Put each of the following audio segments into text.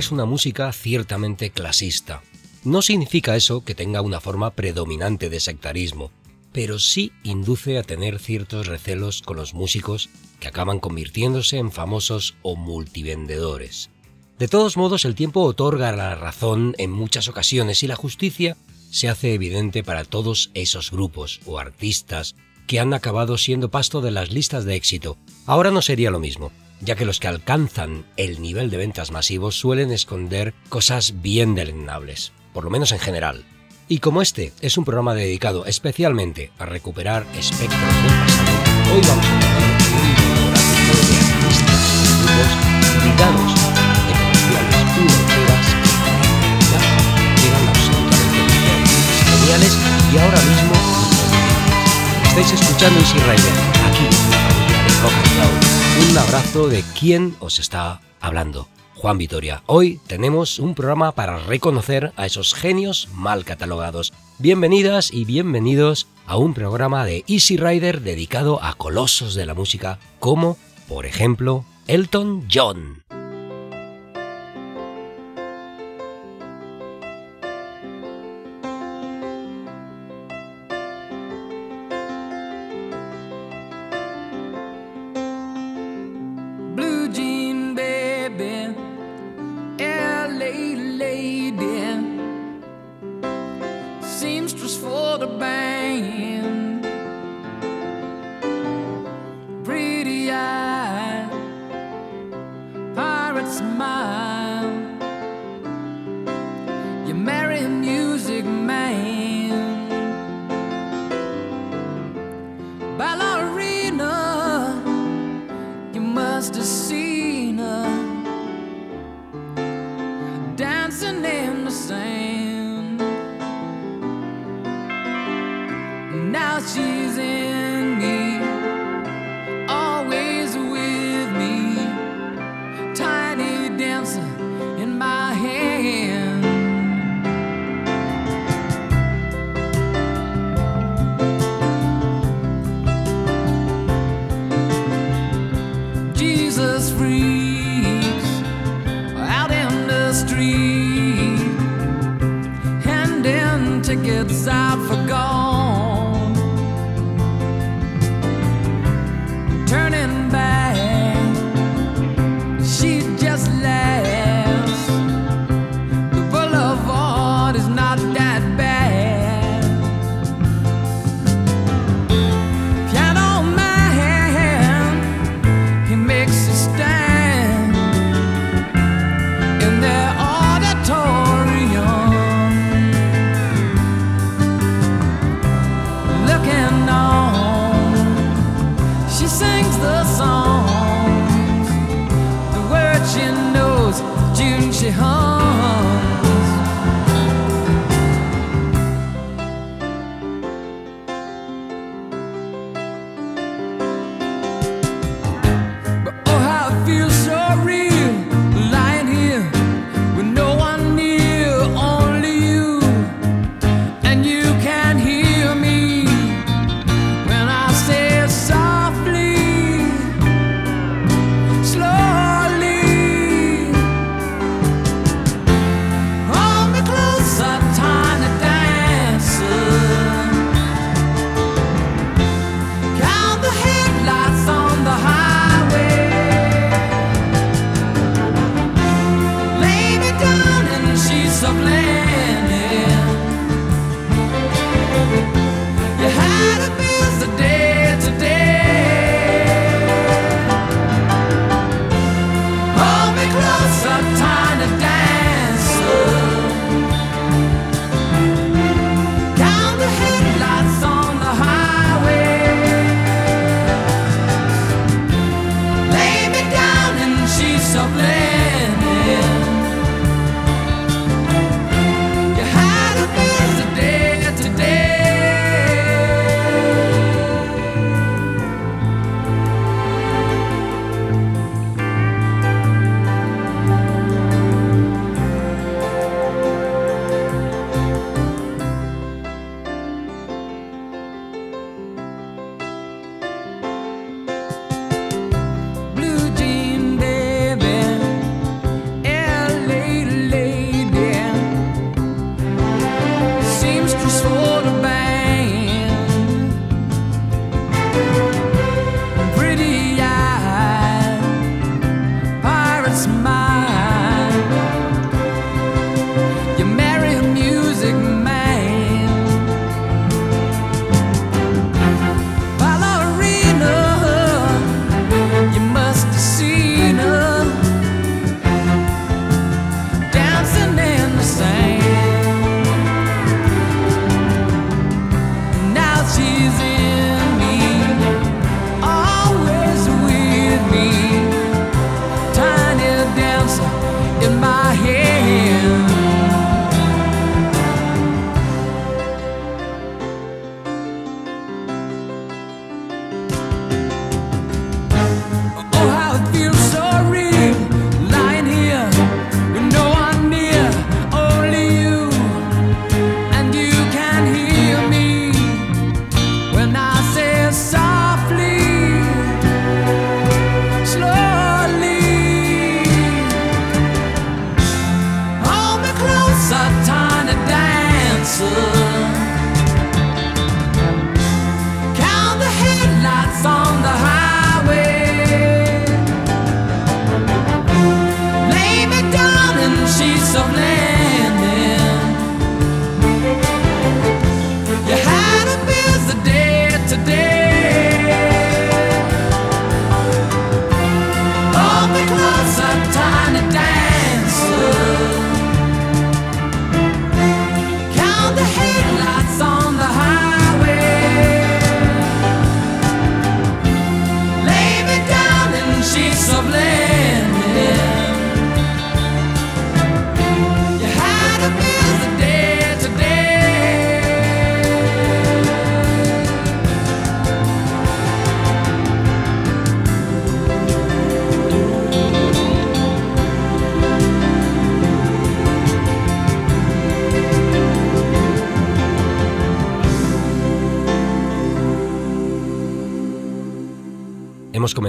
Es una música ciertamente clasista. No significa eso que tenga una forma predominante de sectarismo, pero sí induce a tener ciertos recelos con los músicos que acaban convirtiéndose en famosos o multivendedores. De todos modos, el tiempo otorga la razón en muchas ocasiones y la justicia se hace evidente para todos esos grupos o artistas que han acabado siendo pasto de las listas de éxito. Ahora no sería lo mismo ya que los que alcanzan el nivel de ventas masivos suelen esconder cosas bien deleznables, por lo menos en general. Y como este es un programa dedicado especialmente a recuperar espectros del pasado, hoy vamos a un monográfico de artistas y grupos ligados de comerciales europeas que eran absolutamente geniales y ahora mismo estáis escuchando Easy Rider aquí en la familia de Rock and Cloud. Un abrazo de quien os está hablando, Juan Vitoria. Hoy tenemos un programa para reconocer a esos genios mal catalogados. Bienvenidas y bienvenidos a un programa de Easy Rider dedicado a colosos de la música como, por ejemplo, Elton John. ballerina. You must have seen.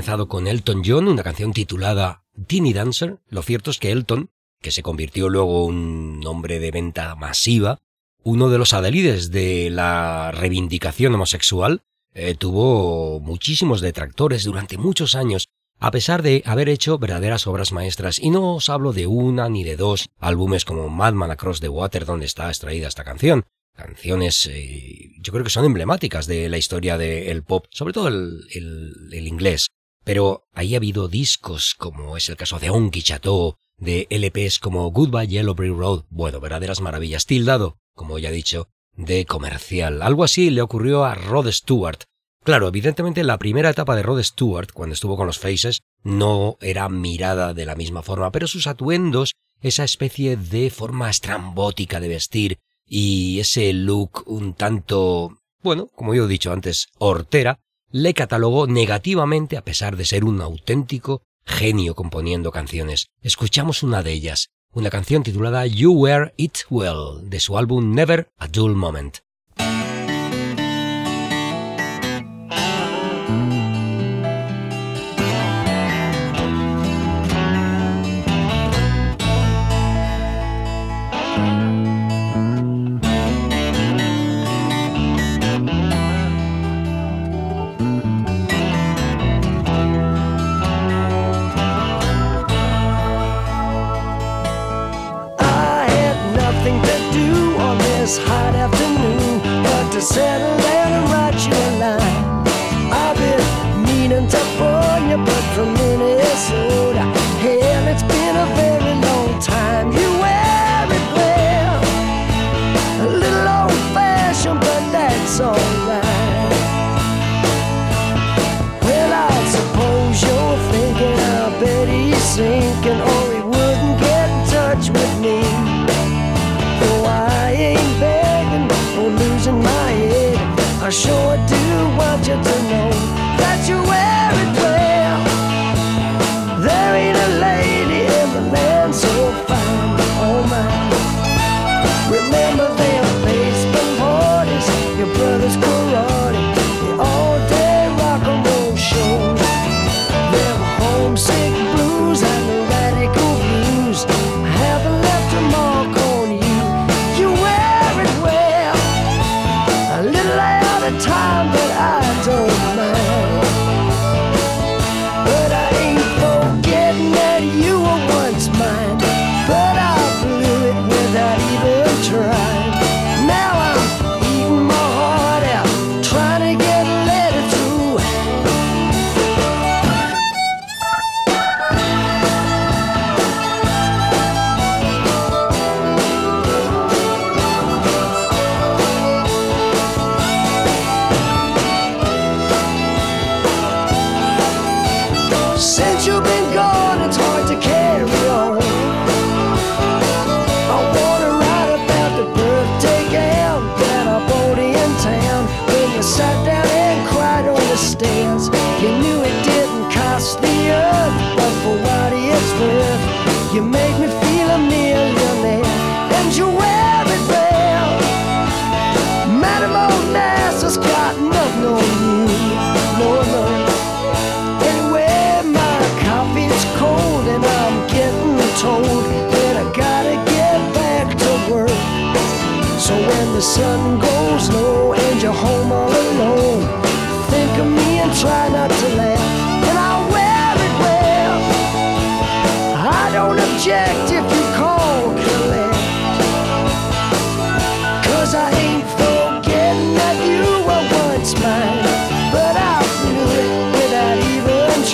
Con Elton John, una canción titulada Teeny Dancer. Lo cierto es que Elton, que se convirtió luego en un nombre de venta masiva, uno de los adelides de la reivindicación homosexual, eh, tuvo muchísimos detractores durante muchos años, a pesar de haber hecho verdaderas obras maestras. Y no os hablo de una ni de dos álbumes como Madman Across the Water, donde está extraída esta canción. Canciones, eh, yo creo que son emblemáticas de la historia del pop, sobre todo el, inglés. Pero ahí ha habido discos como es el caso de Onky Chateau, de LPs como Goodbye Yellow Brick Road, bueno, verdaderas maravillas, tildado, como ya he dicho, de comercial. Algo así le ocurrió a Rod Stewart. Claro, evidentemente la primera etapa de Rod Stewart, cuando estuvo con los Faces, no era mirada de la misma forma, pero sus atuendos, esa especie de forma estrambótica de vestir, y ese look un tanto, bueno, como yo he dicho antes, hortera, le catalogó negativamente a pesar de ser un auténtico genio componiendo canciones. Escuchamos una de ellas, una canción titulada You Wear It Well, de su álbum Never a Dull Moment.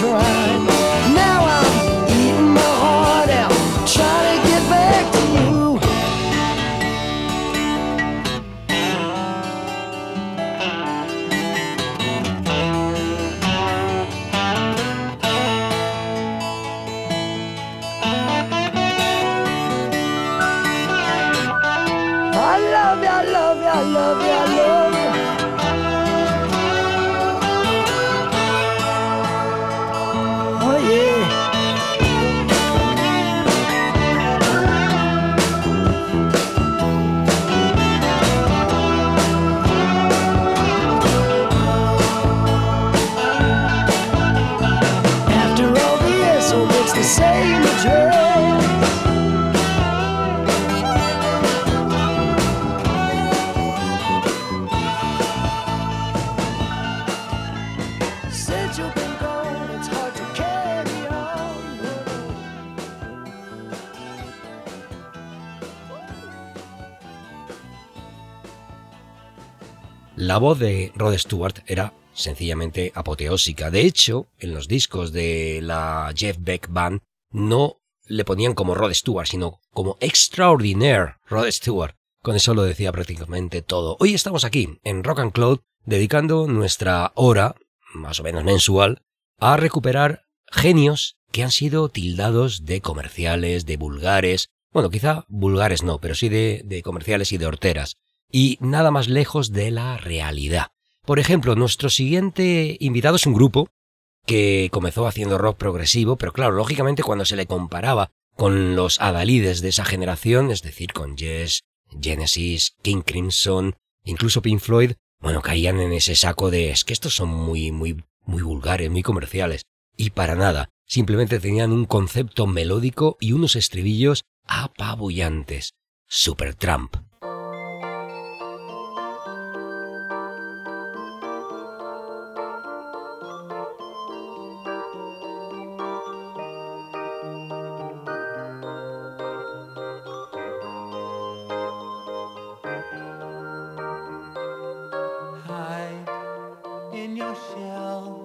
try. La voz de Rod Stewart era sencillamente apoteósica. De hecho, en los discos de la Jeff Beck Band no le ponían como Rod Stewart, sino como Extraordinaire Rod Stewart. Con eso lo decía prácticamente todo. Hoy estamos aquí, en Rock and Cloud, dedicando nuestra hora, más o menos mensual, a recuperar genios que han sido tildados de comerciales, de vulgares, bueno, quizá vulgares no, pero sí de, de comerciales y de horteras, y nada más lejos de la realidad. Por ejemplo, nuestro siguiente invitado es un grupo que comenzó haciendo rock progresivo, pero claro, lógicamente cuando se le comparaba con los adalides de esa generación, es decir, con Yes, Genesis, King Crimson, incluso Pink Floyd, bueno, caían en ese saco de es que estos son muy, muy, muy vulgares, muy comerciales. Y para nada, simplemente tenían un concepto melódico y unos estribillos apabullantes. Supertramp. In your shell.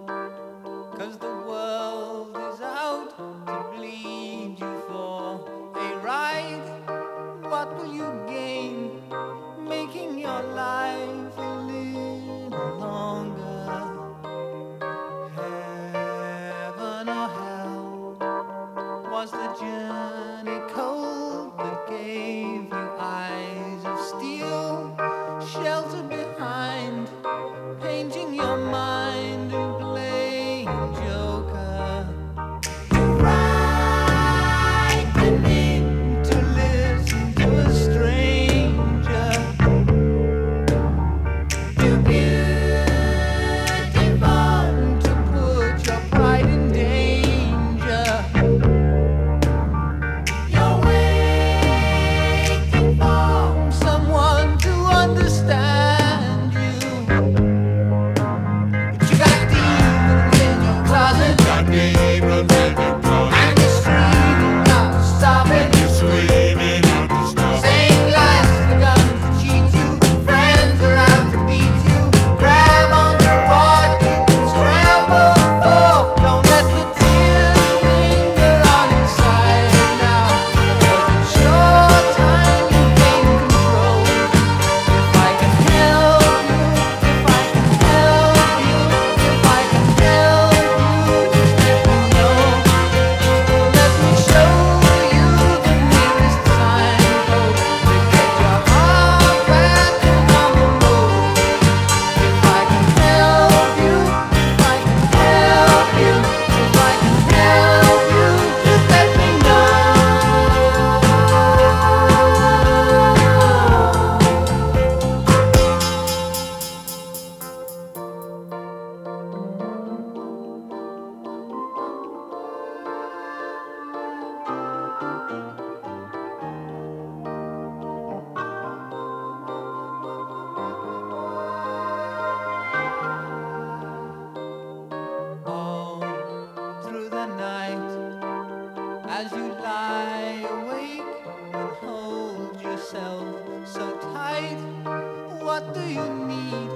do you need?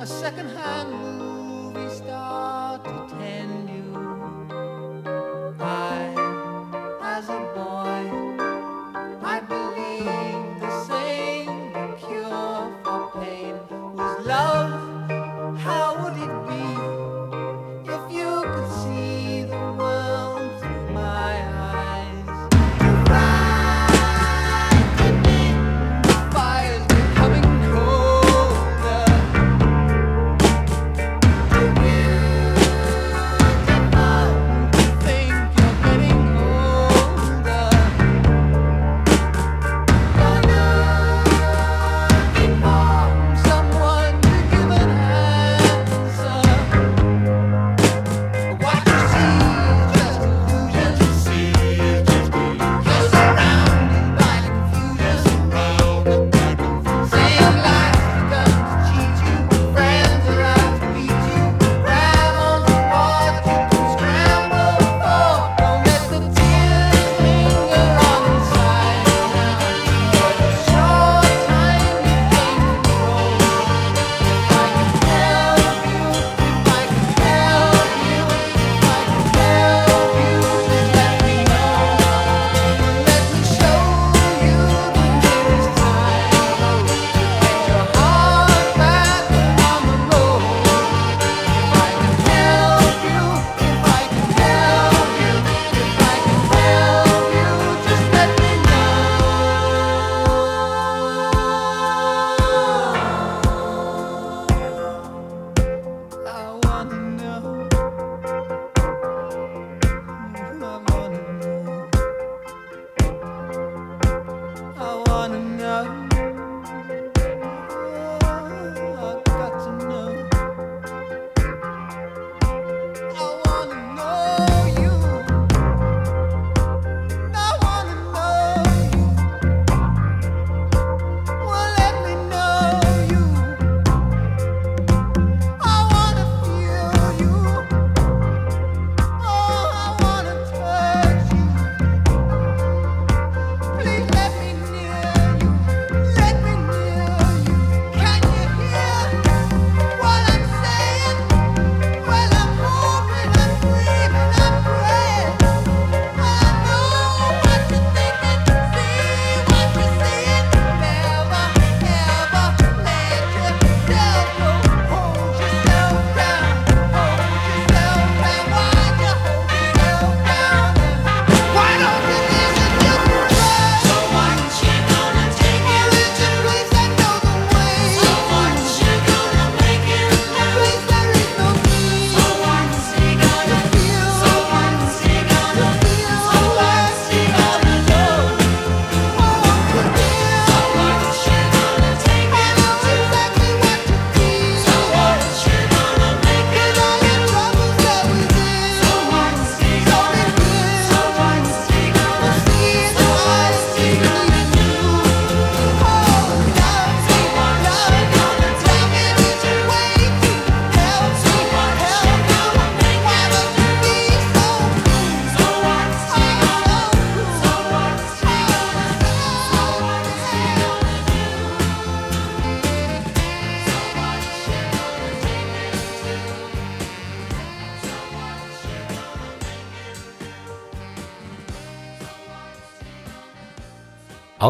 A second hand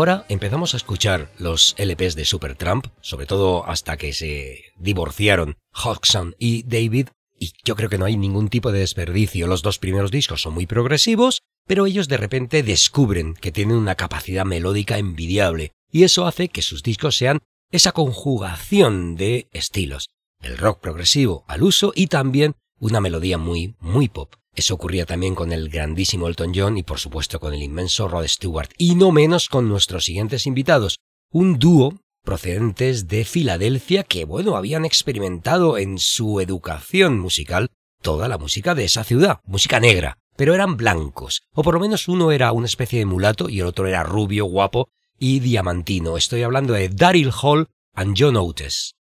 Ahora empezamos a escuchar los LPs de Supertramp, sobre todo hasta que se divorciaron Hodgson y David, y yo creo que no hay ningún tipo de desperdicio. Los dos primeros discos son muy progresivos, pero ellos de repente descubren que tienen una capacidad melódica envidiable, y eso hace que sus discos sean esa conjugación de estilos, el rock progresivo al uso y también una melodía muy, muy pop. Eso ocurría también con el grandísimo Elton John y por supuesto con el inmenso Rod Stewart, y no menos con nuestros siguientes invitados, un dúo procedentes de Filadelfia que, bueno, habían experimentado en su educación musical toda la música de esa ciudad, música negra, pero eran blancos, o por lo menos uno era una especie de mulato y el otro era rubio, guapo y diamantino. Estoy hablando de Daryl Hall and John Oates.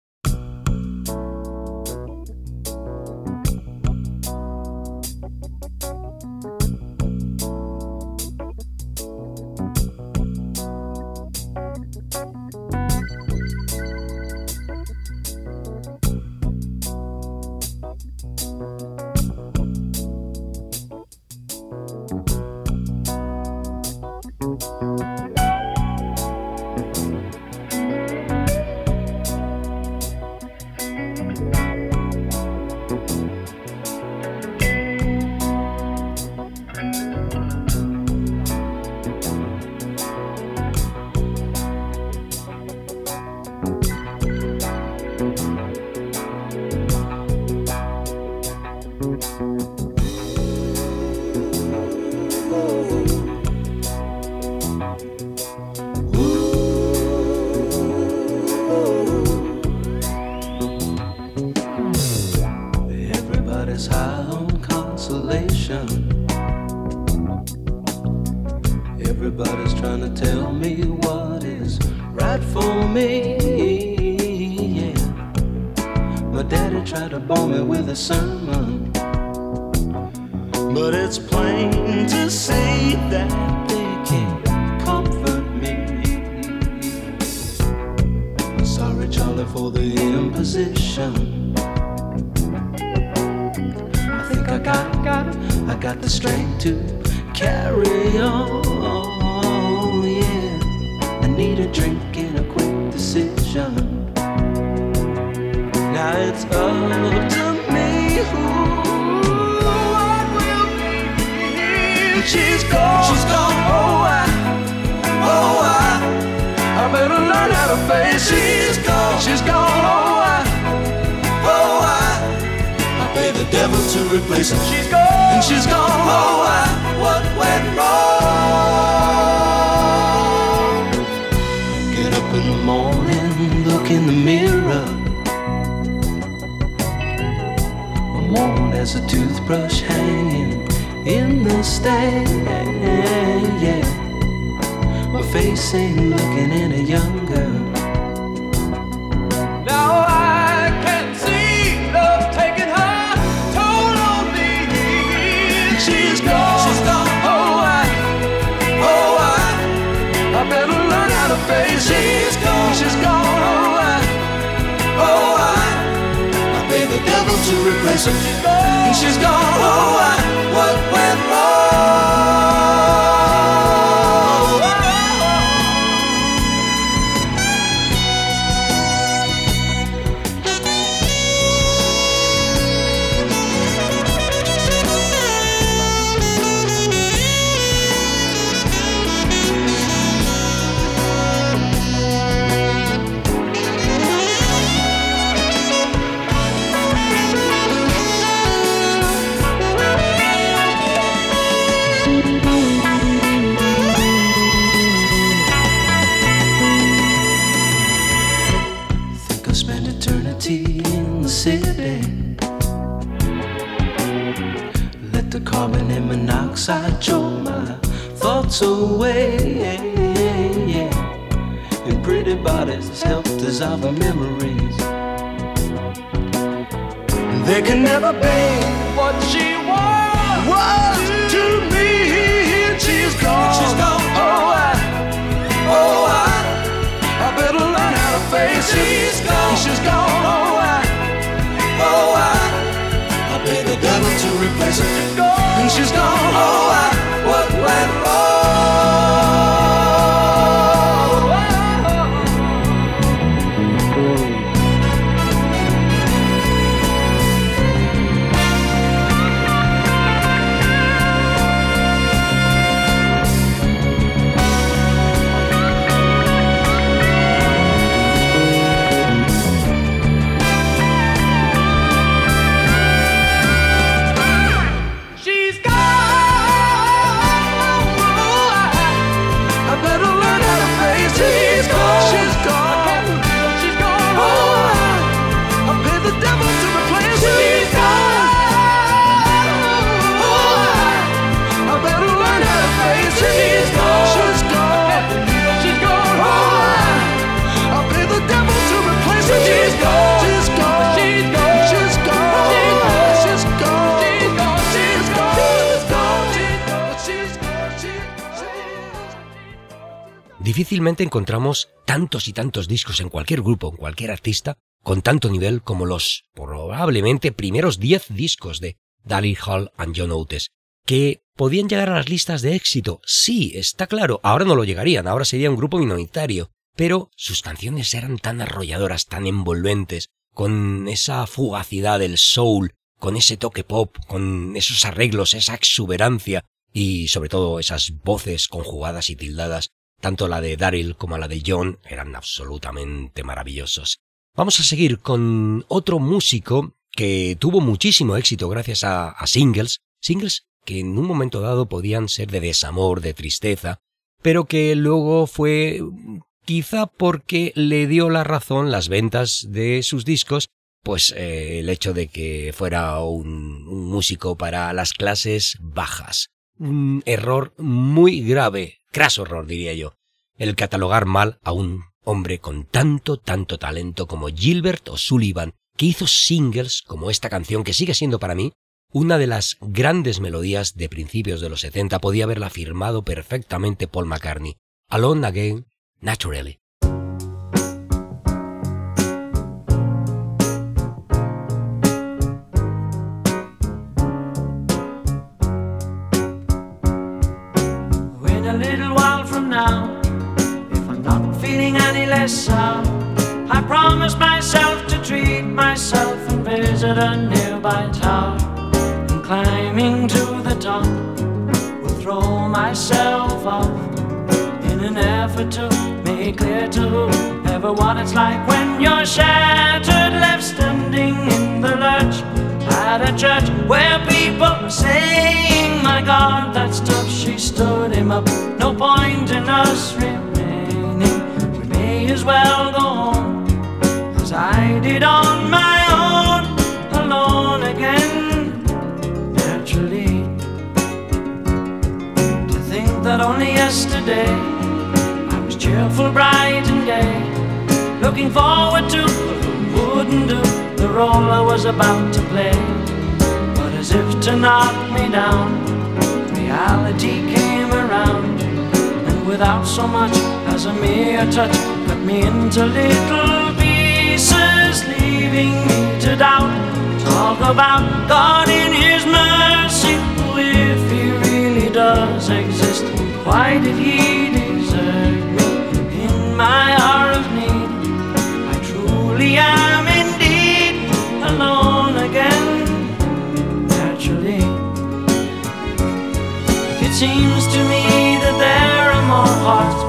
She's gone. She's gone. Oh, I, oh, I, I better learn how to face it. She's gone. She's gone. Oh, I, oh, I, I pay the devil to replace her. She's gone. She's gone. Oh, I, thoughts away. And pretty bodies help dissolve the memories. They can never be what she was, was to me. She's gone. She's gone. Oh, I, oh, I. I better learn how to face it. She's gone. She's gone. Oh, I, oh, I. I pay the devil to replace her. She's gone. And she's gone. Oh, I. What went wrong? Difícilmente encontramos tantos y tantos discos en cualquier grupo, en cualquier artista, con tanto nivel como los probablemente primeros 10 discos de Daryl Hall and John Oates, que podían llegar a las listas de éxito. Sí, está claro, ahora no lo llegarían, ahora sería un grupo minoritario, pero sus canciones eran tan arrolladoras, tan envolventes, con esa fugacidad del soul, con ese toque pop, con esos arreglos, esa exuberancia y sobre todo esas voces conjugadas y tildadas, tanto la de Daryl como la de John eran absolutamente maravillosos. Vamos a seguir con otro músico que tuvo muchísimo éxito gracias a, singles, singles que en un momento dado podían ser de desamor, de tristeza, pero que luego fue quizá porque le dio la razón las ventas de sus discos, pues eh, el hecho de que fuera un músico para las clases bajas. Un error muy grave craso horror diría yo, el catalogar mal a un hombre con tanto, tanto talento como Gilbert O'Sullivan, que hizo singles como esta canción que sigue siendo para mí una de las grandes melodías de principios de los 70, podía haberla firmado perfectamente Paul McCartney. Alone Again, Naturally. I promise myself to treat myself and visit a nearby tower. And climbing to the top, will throw myself off in an effort to make clear to whoever what it's like when you're shattered, left standing in the lurch at a church where people were saying, My God, that's tough. She stood him up. No point in us remaining, we may as well go on as I did on my own, alone again, naturally. To think that only yesterday I was cheerful, bright and gay, looking forward to wouldn't do role I was about to play. But as if to knock me down, reality came around, and without so much as a mere touch cut me into little pieces, leaving me to doubt. Talk about God in His mercy, if He really does exist. Why did He desert me in my hour of need? I truly am heart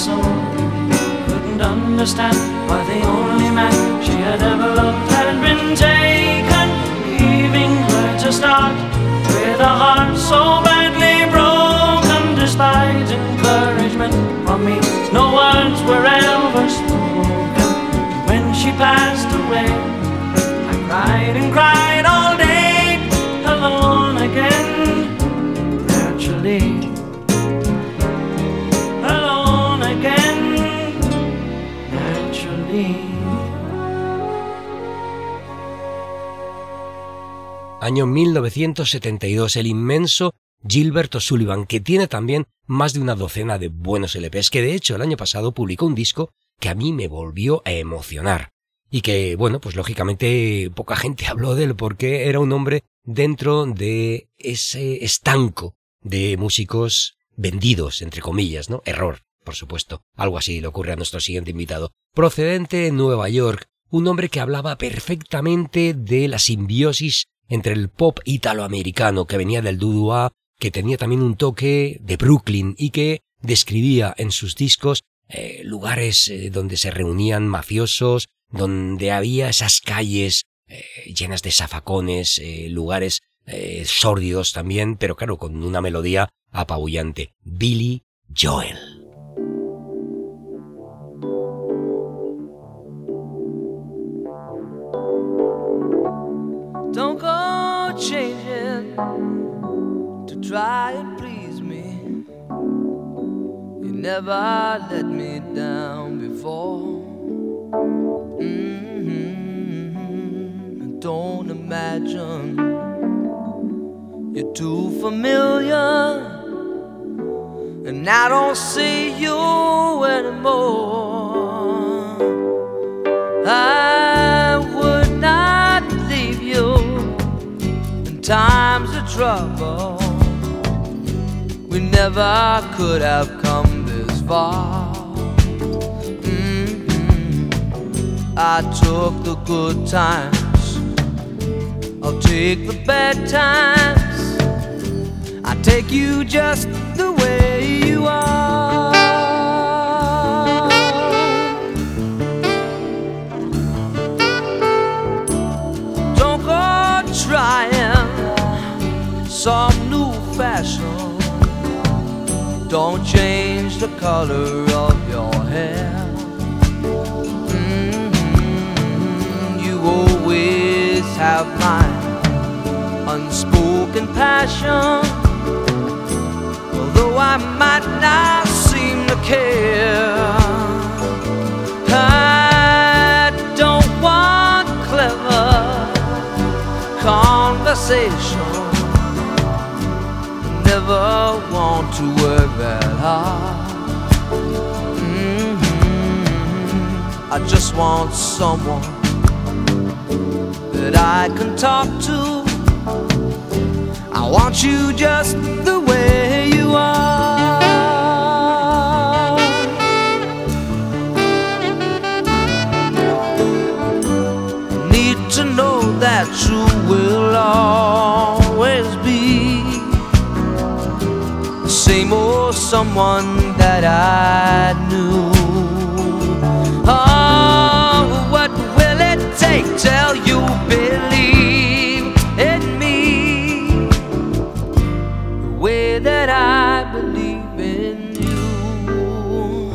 soul, couldn't understand why the only man she had ever loved had been taken, leaving her to start with a heart so badly broken. Despite encouragement from me, no words were ever spoken. When she passed away, I cried and cried Año 1972, el inmenso Gilbert O'Sullivan, que tiene también más de una docena de buenos LPs, que de hecho el año pasado publicó un disco que a mí me volvió a emocionar. Y que, bueno, pues lógicamente poca gente habló de él porque era un hombre dentro de ese estanco de músicos vendidos, entre comillas, ¿no? Error, por supuesto. Algo así le ocurre a nuestro siguiente invitado. Procedente de Nueva York, un hombre que hablaba perfectamente de la simbiosis entre el pop italoamericano que venía del dudua, que tenía también un toque de Brooklyn y que describía en sus discos eh, lugares eh, donde se reunían mafiosos, donde había esas calles eh, llenas de zafacones, lugares sórdidos también, pero claro, con una melodía apabullante. Billy Joel. To try and please me. You never let me down before. Mm-hmm. Don't imagine you're too familiar, and I don't see you anymore. I would not leave you in times trouble. We never could have come this far. Mm-hmm. I took the good times, I'll take the bad times. I take you just the way you are. Some new fashion. Don't change the color of your hair. Mm-hmm. You always have my unspoken passion. Although I might not seem to care, never want to work that hard. Mm-hmm. I just want someone that I can talk to. I want you just the way you are. Need to know that you will always same old someone that I knew. Oh, what will it take till you believe in me the way that I believe in you?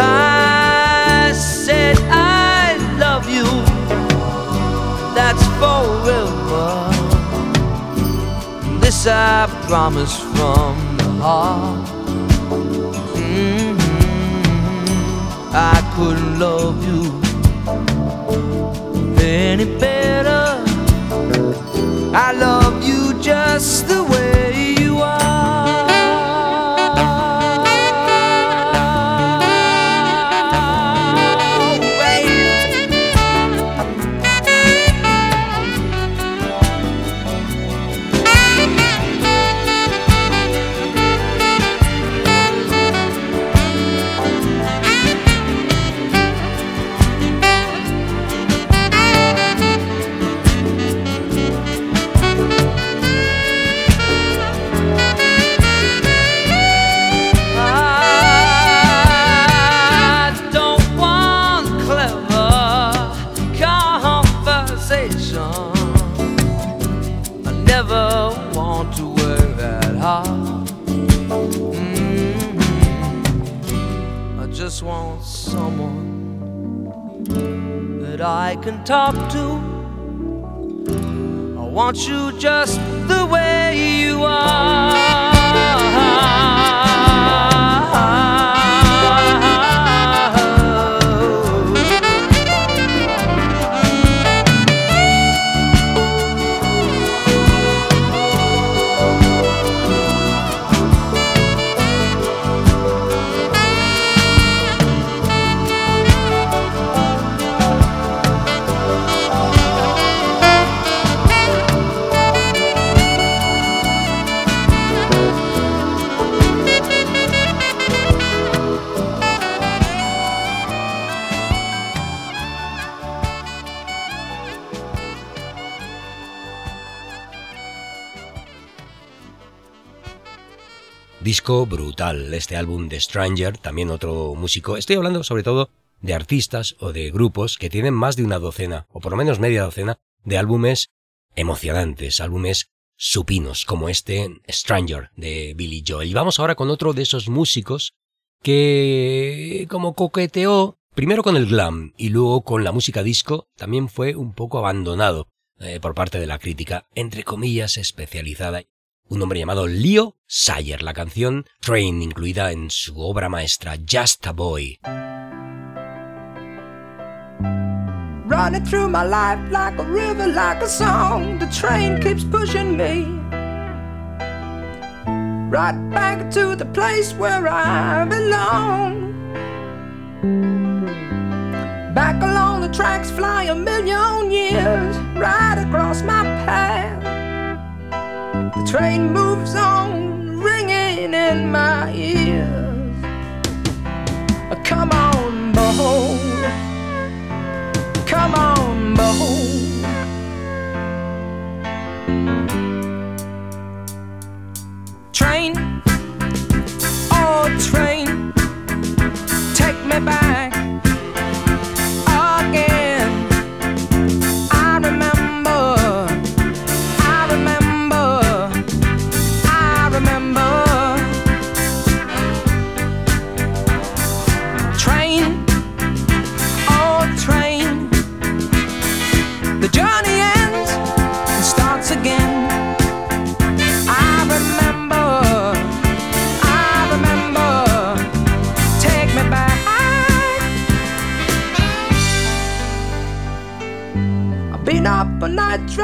I said I love you. That's forever. This I promise from heart. Mhm. I couldn't love you any better. I love you just the way Talk to. I want you just the way you are. Brutal, este álbum de Stranger, también otro músico. Estoy hablando sobre todo de artistas o de grupos que tienen más de una docena, o por lo menos media docena, de álbumes emocionantes, álbumes supinos, como este Stranger de Billy Joel. Y vamos ahora con otro de esos músicos que, como coqueteó, primero con el glam y luego con la música disco, también fue un poco abandonado eh, por parte de la crítica, entre comillas, especializada un hombre llamado Leo Sayer, la canción Train, incluida en su obra maestra Just a Boy. Running through my life like a river, like a song. The train keeps pushing me right back to the place where I belong. Back along the tracks, fly a million years right across my path. The train moves on, ringing in my ears. Oh, come on, boy. Come on, boy. Train, oh train, take me back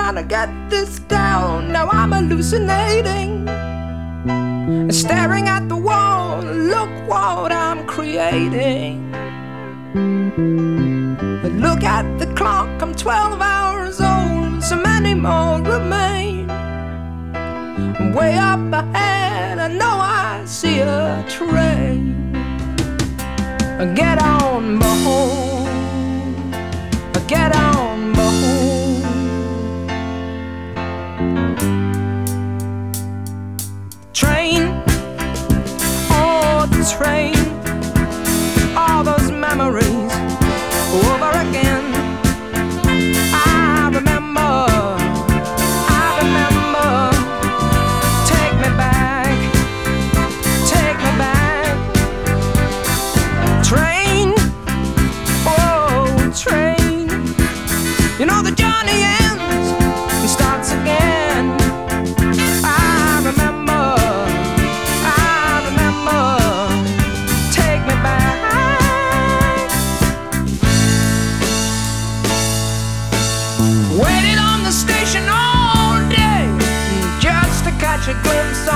trying to get this down. Now I'm hallucinating. Staring at the wall, look what I'm creating. But look at the clock, I'm 12 hours old, so many more remain. I'm Way up ahead, I know I see a train. Get on board, get on train, all those memories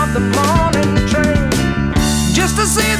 of the morning train. Just to see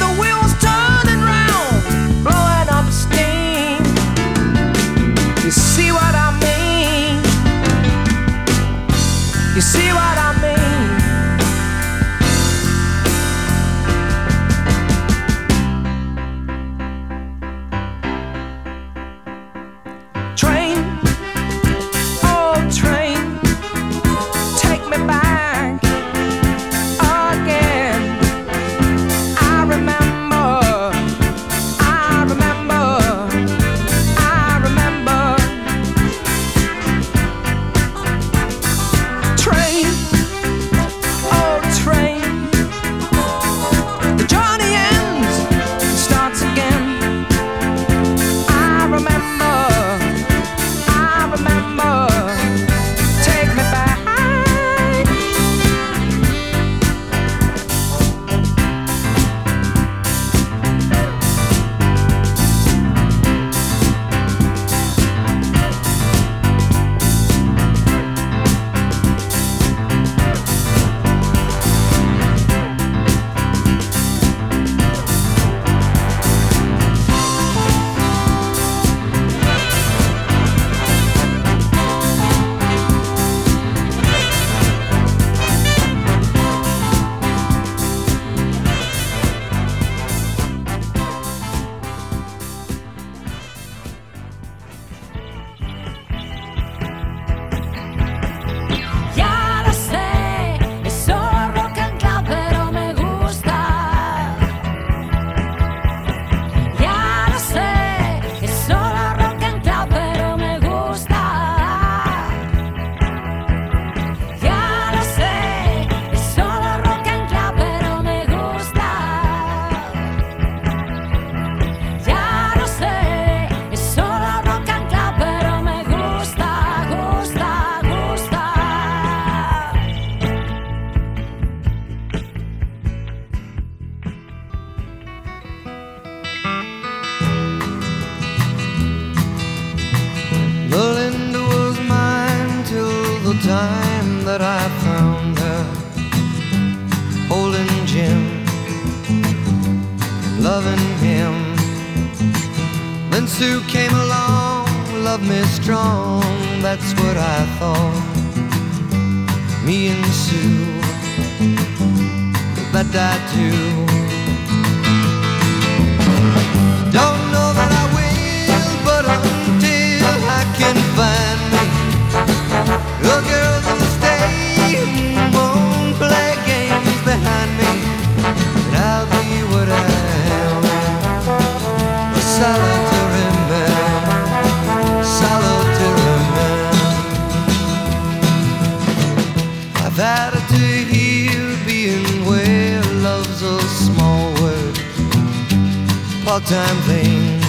part-time thing,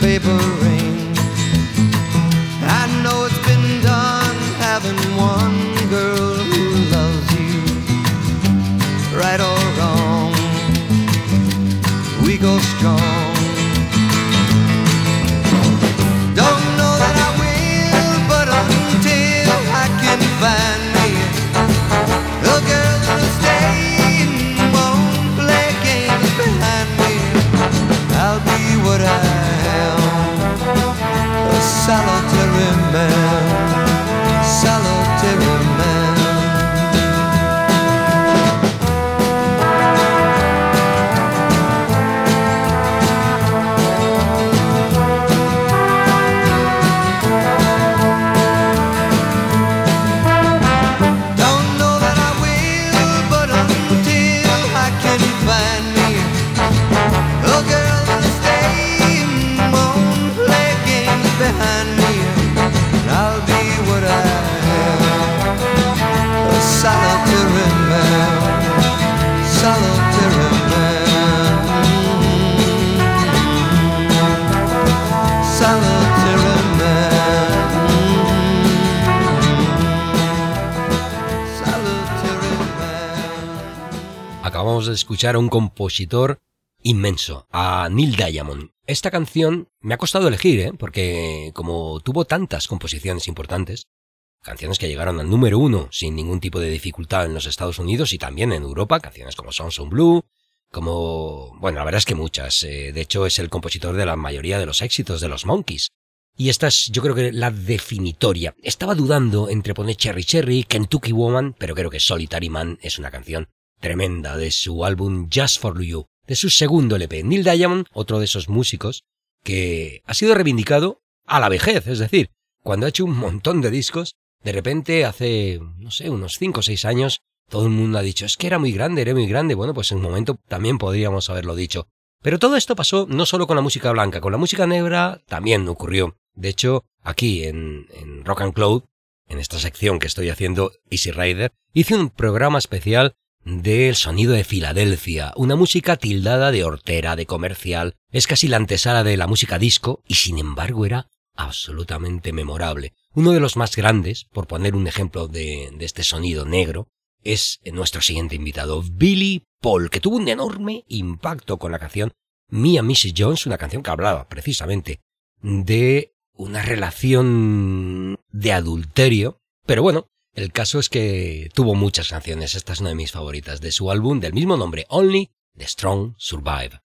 paper ring. I know it's been done having one girl who loves you, right or wrong. We go strong. Escuchar a un compositor inmenso, a Neil Diamond. Esta canción me ha costado elegir, ¿eh? porque como tuvo tantas composiciones importantes, canciones que llegaron al número uno sin ningún tipo de dificultad en los Estados Unidos y también en Europa, canciones como Songs on Blue, como... bueno, la verdad es que muchas. eh, de hecho, es el compositor de la mayoría de los éxitos de los Monkeys. Y esta es, yo creo que la definitoria. Estaba dudando entre poner Cherry Cherry, Kentucky Woman, pero creo que Solitary Man es una canción tremenda de su álbum Just for You, de su segundo LP. Neil Diamond, otro de esos músicos que ha sido reivindicado a la vejez, es decir, cuando ha hecho un montón de discos, de repente hace, no sé, unos 5 o 6 años, todo el mundo ha dicho, es que era muy grande, era muy grande. Bueno, pues en un momento también podríamos haberlo dicho. Pero todo esto pasó no solo con la música blanca, con la música negra también ocurrió. De hecho, aquí en, en Rock and Cloud, en esta sección que estoy haciendo Easy Rider, hice un programa especial del sonido de Filadelfia, una música tildada de hortera, de comercial, es casi la antesala de la música disco y sin embargo era absolutamente memorable. Uno de los más grandes, por poner un ejemplo de, este sonido negro, es nuestro siguiente invitado, Billy Paul, que tuvo un enorme impacto con la canción Mia Mrs. Jones, una canción que hablaba precisamente de una relación de adulterio, pero bueno, el caso es que tuvo muchas canciones, esta es una de mis favoritas, de su álbum del mismo nombre, Only the Strong Survive.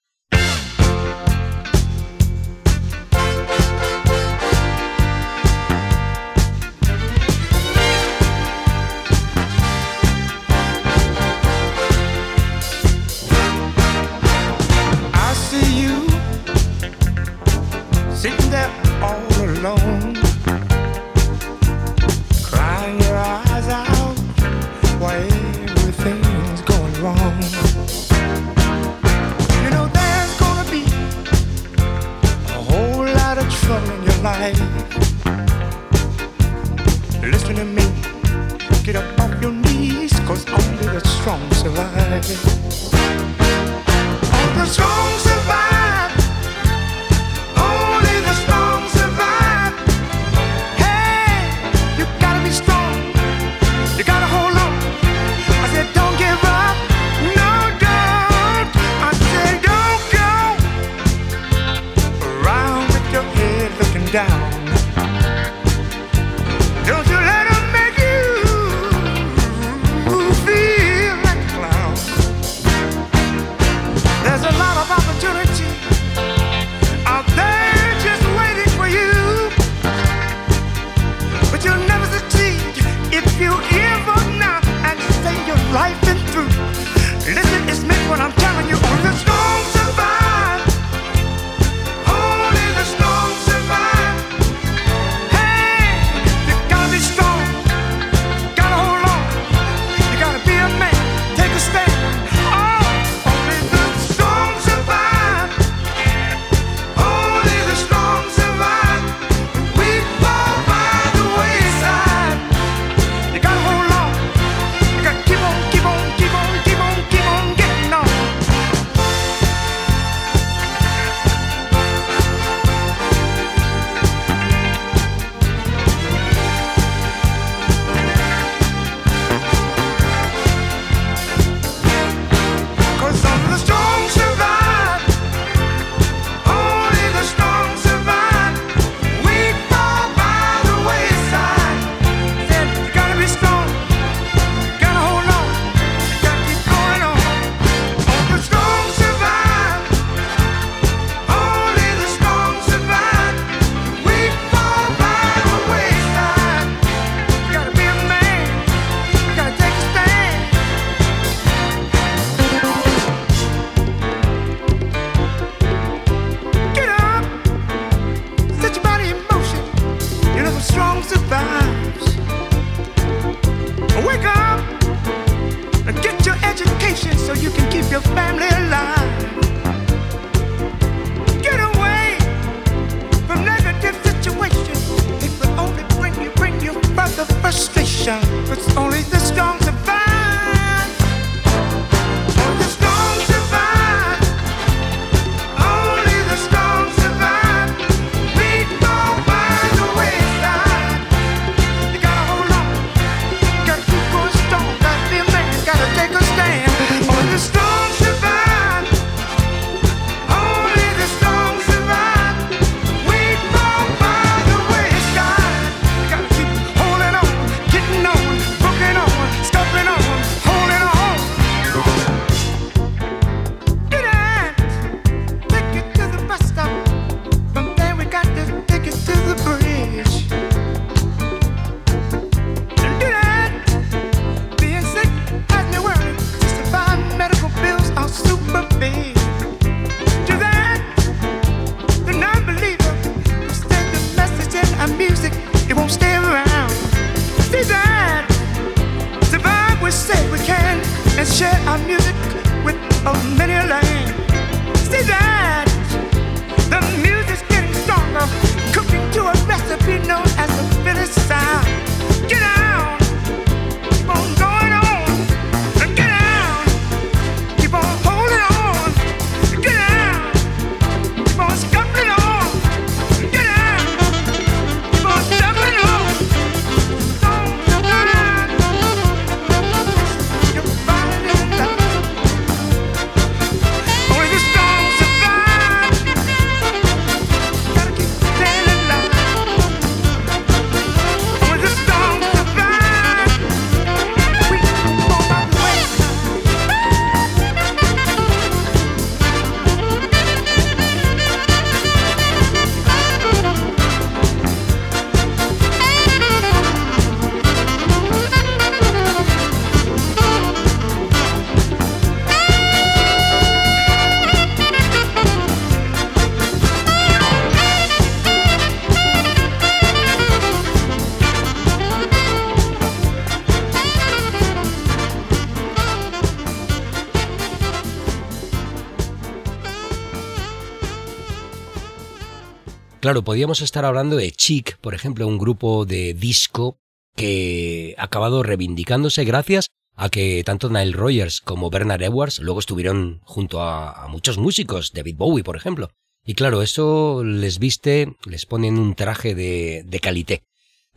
Claro, podríamos estar hablando de Chic, por ejemplo, un grupo de disco que ha acabado reivindicándose gracias a que tanto Nile Rogers como Bernard Edwards luego estuvieron junto a, muchos músicos, David Bowie, por ejemplo. Y claro, eso les viste, les ponen un traje de, de calité.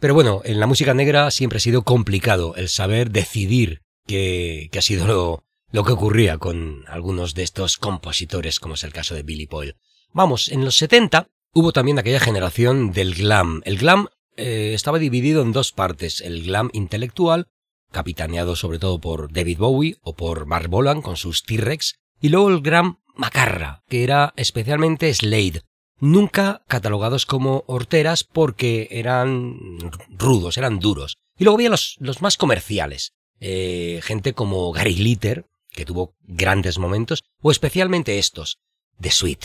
Pero bueno, en la música negra siempre ha sido complicado el saber decidir qué, qué ha sido lo, lo que ocurría con algunos de estos compositores, como es el caso de Billy Boyle. Vamos, en los 70 hubo también aquella generación del glam. El glam eh, estaba dividido en dos partes, el glam intelectual, capitaneado sobre todo por David Bowie o por Mark Bolan con sus T-Rex, y luego el glam macarra, que era especialmente Slade, nunca catalogados como horteras porque eran rudos, eran duros. Y luego había los, más comerciales, eh, gente como Gary Glitter, que tuvo grandes momentos, o especialmente estos, The Sweet.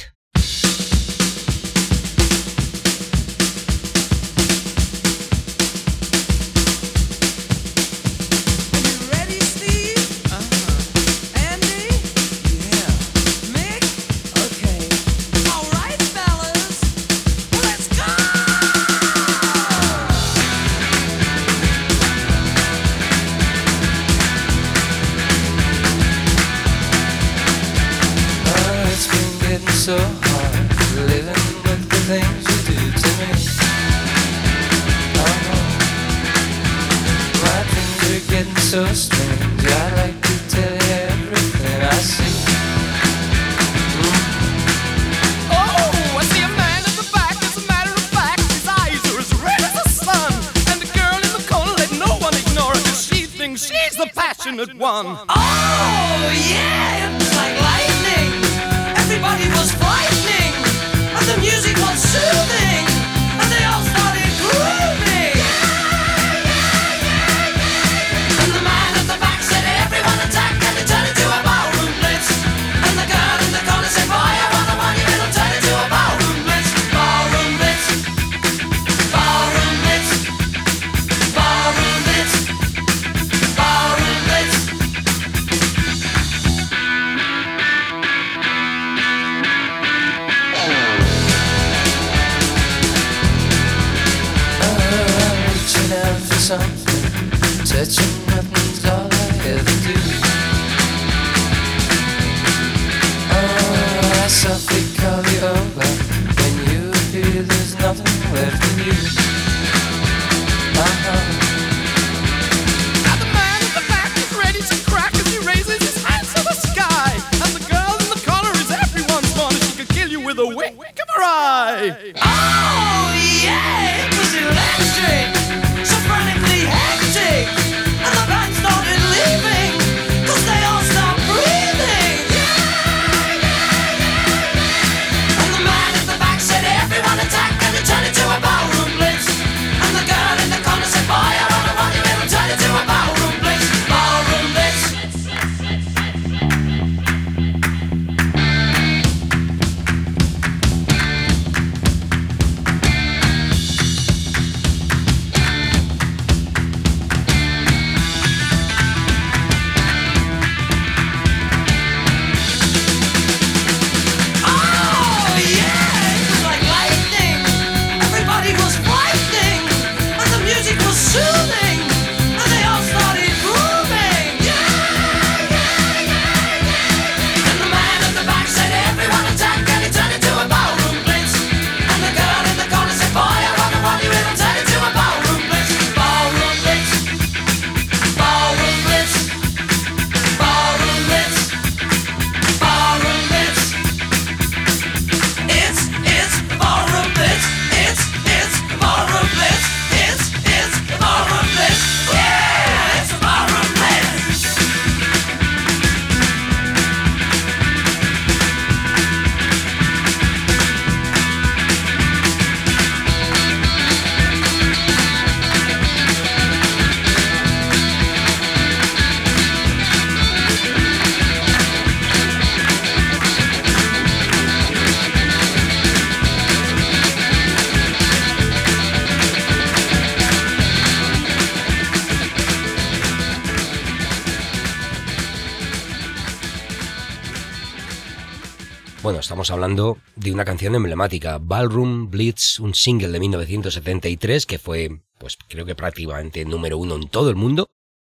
De una canción emblemática, Ballroom Blitz, un single de 1973 que fue, pues creo que prácticamente número uno en todo el mundo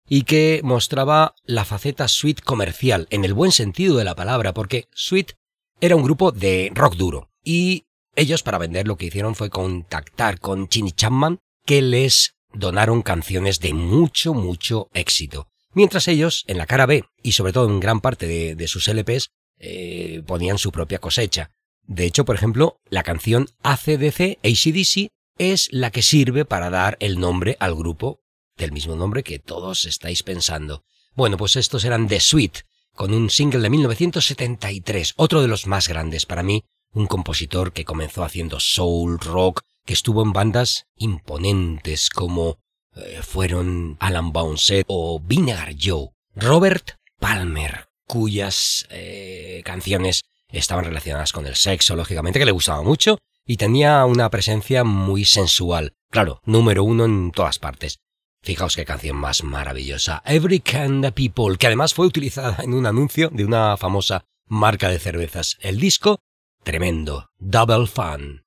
y que mostraba la faceta sweet comercial, en el buen sentido de la palabra, porque Sweet era un grupo de rock duro y ellos para vender lo que hicieron fue contactar con Chini Chapman que les donaron canciones de mucho, mucho éxito. Mientras ellos, en la cara B y sobre todo en gran parte de, de sus LPs, eh, ponían su propia cosecha. De hecho, por ejemplo, la canción ACDC, ACDC, es la que sirve para dar el nombre al grupo del mismo nombre que todos estáis pensando. Bueno, pues estos eran The Sweet, con un single de 1973, otro de los más grandes para mí, un compositor que comenzó haciendo soul, rock, que estuvo en bandas imponentes como eh, fueron Alan Bownset o Vinegar Joe. Robert Palmer, cuyas eh, canciones estaban relacionadas con el sexo, lógicamente, que le gustaba mucho, y tenía una presencia muy sensual. Claro, número uno en todas partes. Fijaos qué canción más maravillosa. Every Kind of People, que además fue utilizada en un anuncio de una famosa marca de cervezas. El disco, tremendo. Double Fun.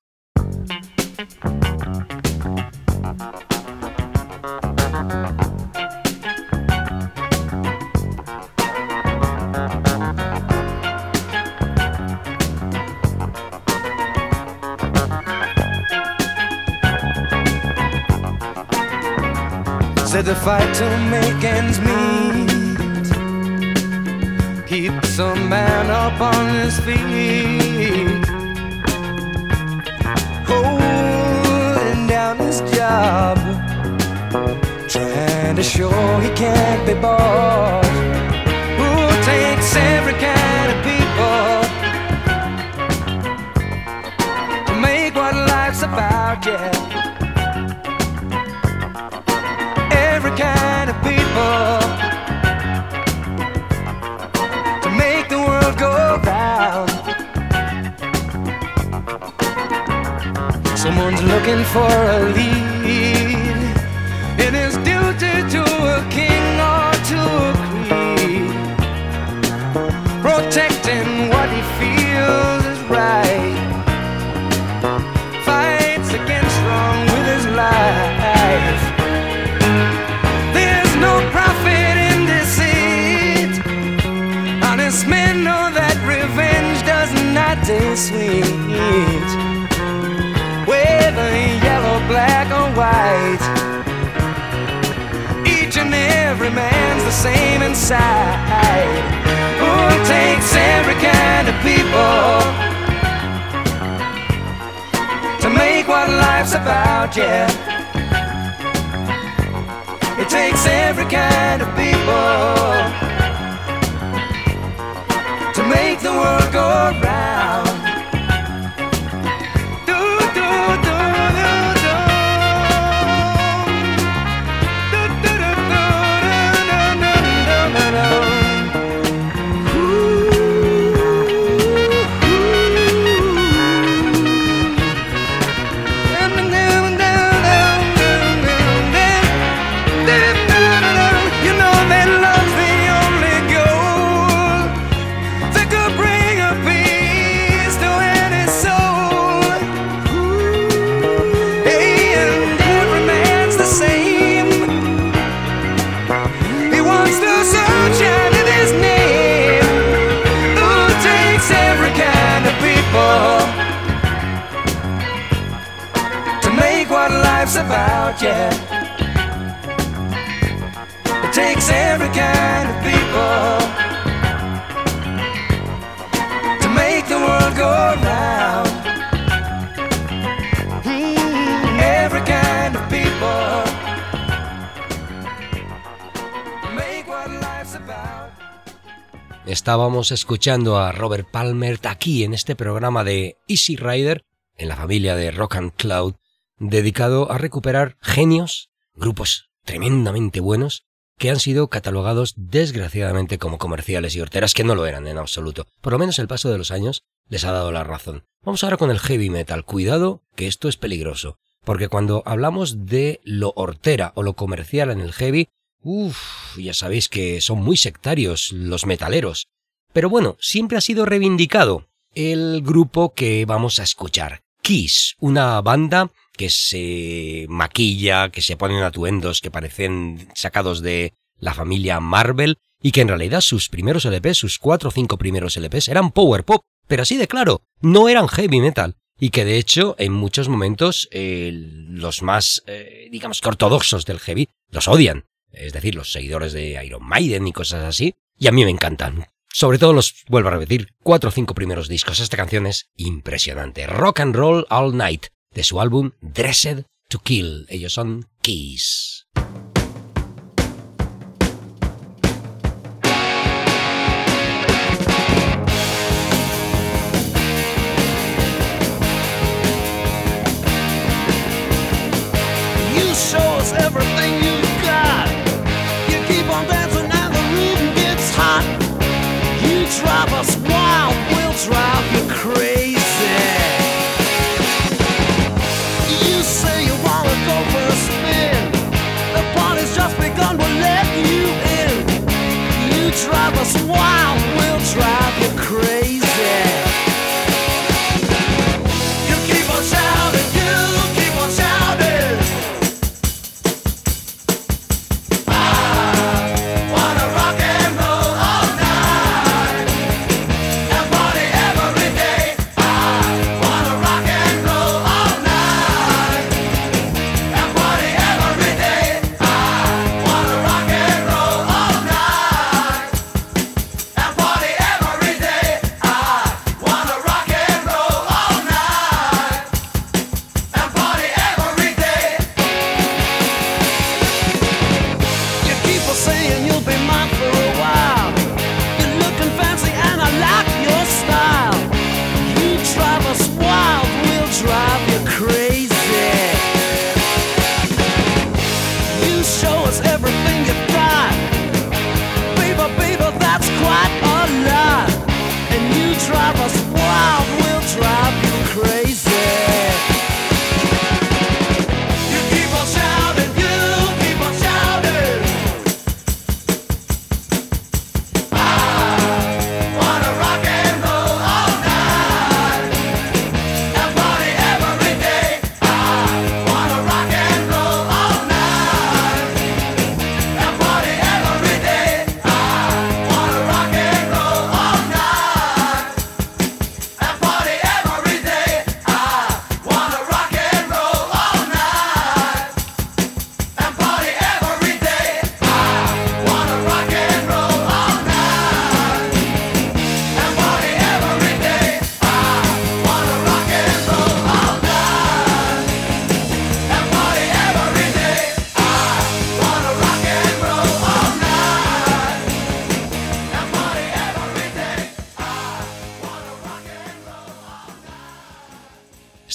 Said the fight to make ends meet keeps a man up on his feet, holding down his job, trying to show he can't be bought. Who takes every kind of people to make what life's about? Yeah. Someone's looking for a lead. It is duty to a king or to a queen, protecting what he feels is right. Fights against wrong with his life. There's no profit in deceit. Honest men know that revenge does not taste sweet. Man's the same inside. Who takes every kind of people to make what life's about? Yeah. It takes every kind of people to make the world go round. Estábamos escuchando a Robert Palmer aquí en este programa de Easy Rider, en la familia de Rock and Cloud, dedicado a recuperar genios, grupos tremendamente buenos, que han sido catalogados desgraciadamente como comerciales y horteras, que no lo eran en absoluto. Por lo menos el paso de los años les ha dado la razón. Vamos ahora con el heavy metal. Cuidado, que esto es peligroso. Porque cuando hablamos de lo hortera o lo comercial en el heavy, uff, ya sabéis que son muy sectarios los metaleros. Pero bueno, siempre ha sido reivindicado el grupo que vamos a escuchar. Kiss, una banda que se maquilla, que se ponen atuendos que parecen sacados de la familia Marvel y que en realidad sus primeros LPs, sus cuatro o cinco primeros LPs eran power pop, pero así de claro, no eran heavy metal y que de hecho en muchos momentos los más, eh, digamos que ortodoxos del heavy los odian, es decir, los seguidores de Iron Maiden y cosas así, y a mí me encantan. Sobre todo los, vuelvo a repetir, cuatro o cinco primeros discos. Esta canción es impresionante. Rock and Roll All Night, de su álbum Dressed to Kill. Ellos son you've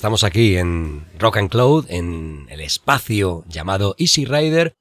Estamos aquí en Rock and Cloud, en el espacio llamado Easy Rider,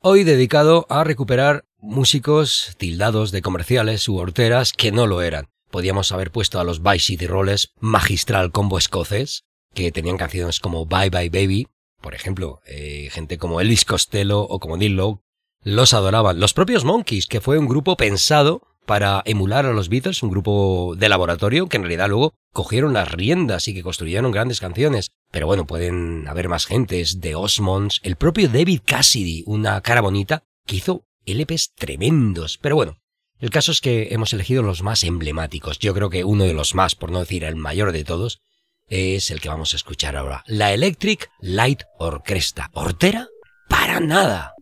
hoy dedicado a recuperar músicos tildados de comerciales u horteras que no lo eran. Podíamos haber puesto a los Vice City Rollers magistral combo escocés, que tenían canciones como Bye Bye Baby, por ejemplo, eh, gente como Elvis Costello o como Neil Lowe, los adoraban. Los propios Monkeys, que fue un grupo pensado para emular a los Beatles, un grupo de laboratorio que en realidad luego cogieron las riendas y que construyeron grandes canciones. Pero bueno, pueden haber más gentes, de Osmonds, el propio David Cassidy, una cara bonita, que hizo LPs tremendos. Pero bueno, el caso es que hemos elegido los más emblemáticos. Yo creo que uno de los más, por no decir el mayor de todos, es el que vamos a escuchar ahora. La Electric Light Orchestra. ¿Hortera? Para nada.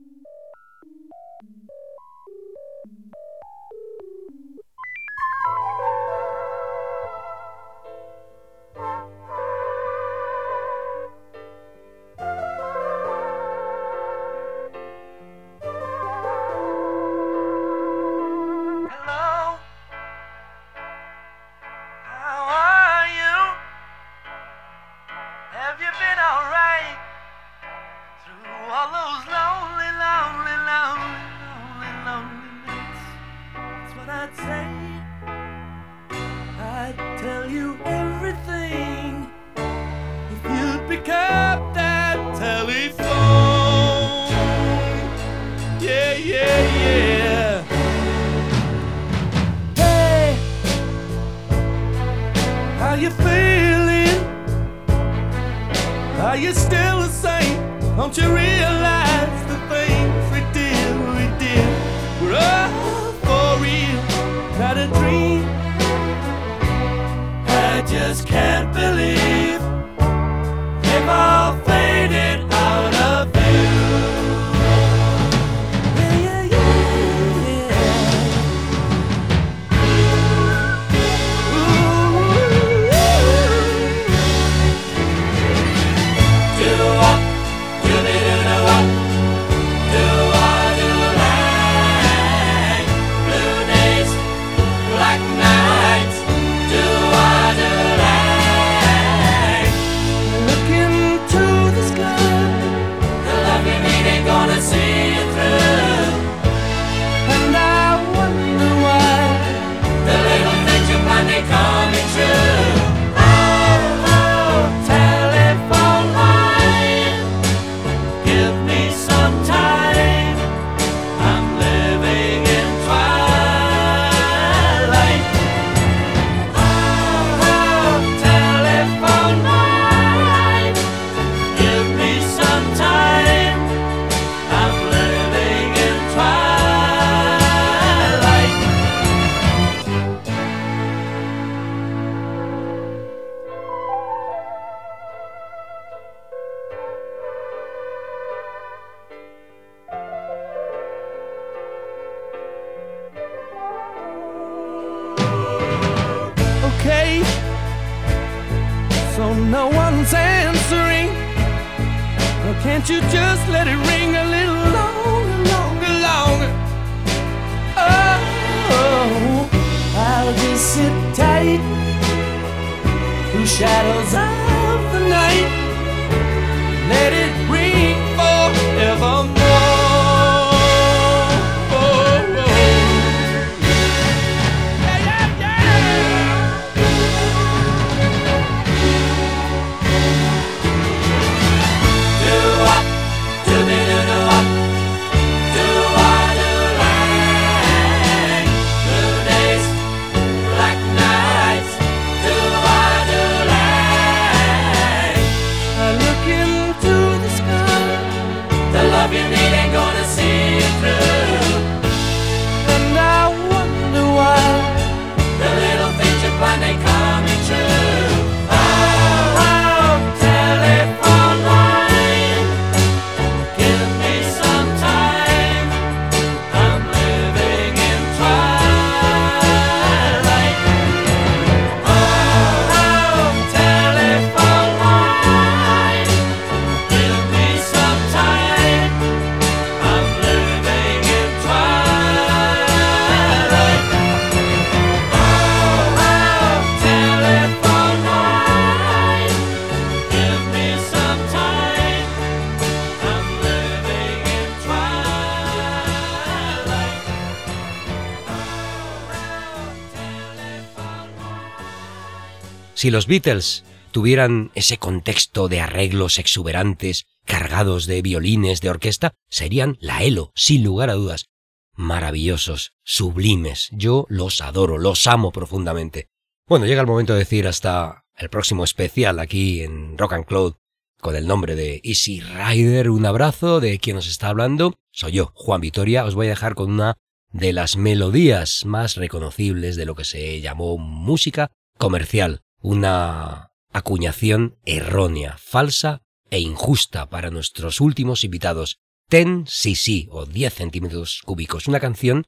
Si los Beatles tuvieran ese contexto de arreglos exuberantes, cargados de violines, de orquesta, serían la Elo, sin lugar a dudas. Maravillosos, sublimes, yo los adoro, los amo profundamente. Bueno, llega el momento de decir hasta el próximo especial aquí en Rock and Cloud con el nombre de Easy Rider. Un abrazo de quien nos está hablando. Soy yo, Juan Vitoria. Os voy a dejar con una de las melodías más reconocibles de lo que se llamó música comercial. Una acuñación errónea, falsa e injusta para nuestros últimos invitados. 10 cc o 10 centímetros cúbicos. Una canción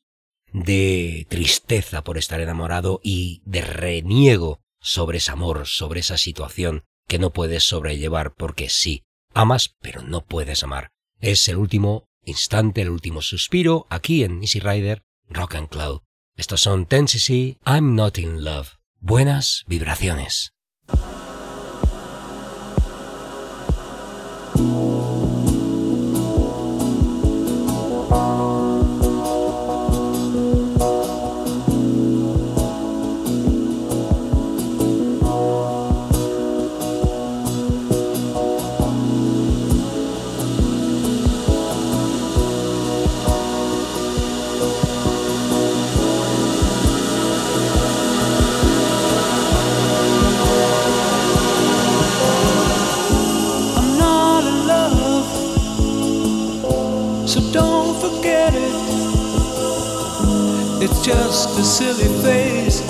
de tristeza por estar enamorado y de reniego sobre ese amor, sobre esa situación que no puedes sobrellevar porque sí, amas pero no puedes amar. Es el último instante, el último suspiro aquí en Easy Rider Rock and Cloud. Estos son 10cc I'm Not in Love. Buenas vibraciones. So don't forget it. It's just a silly phase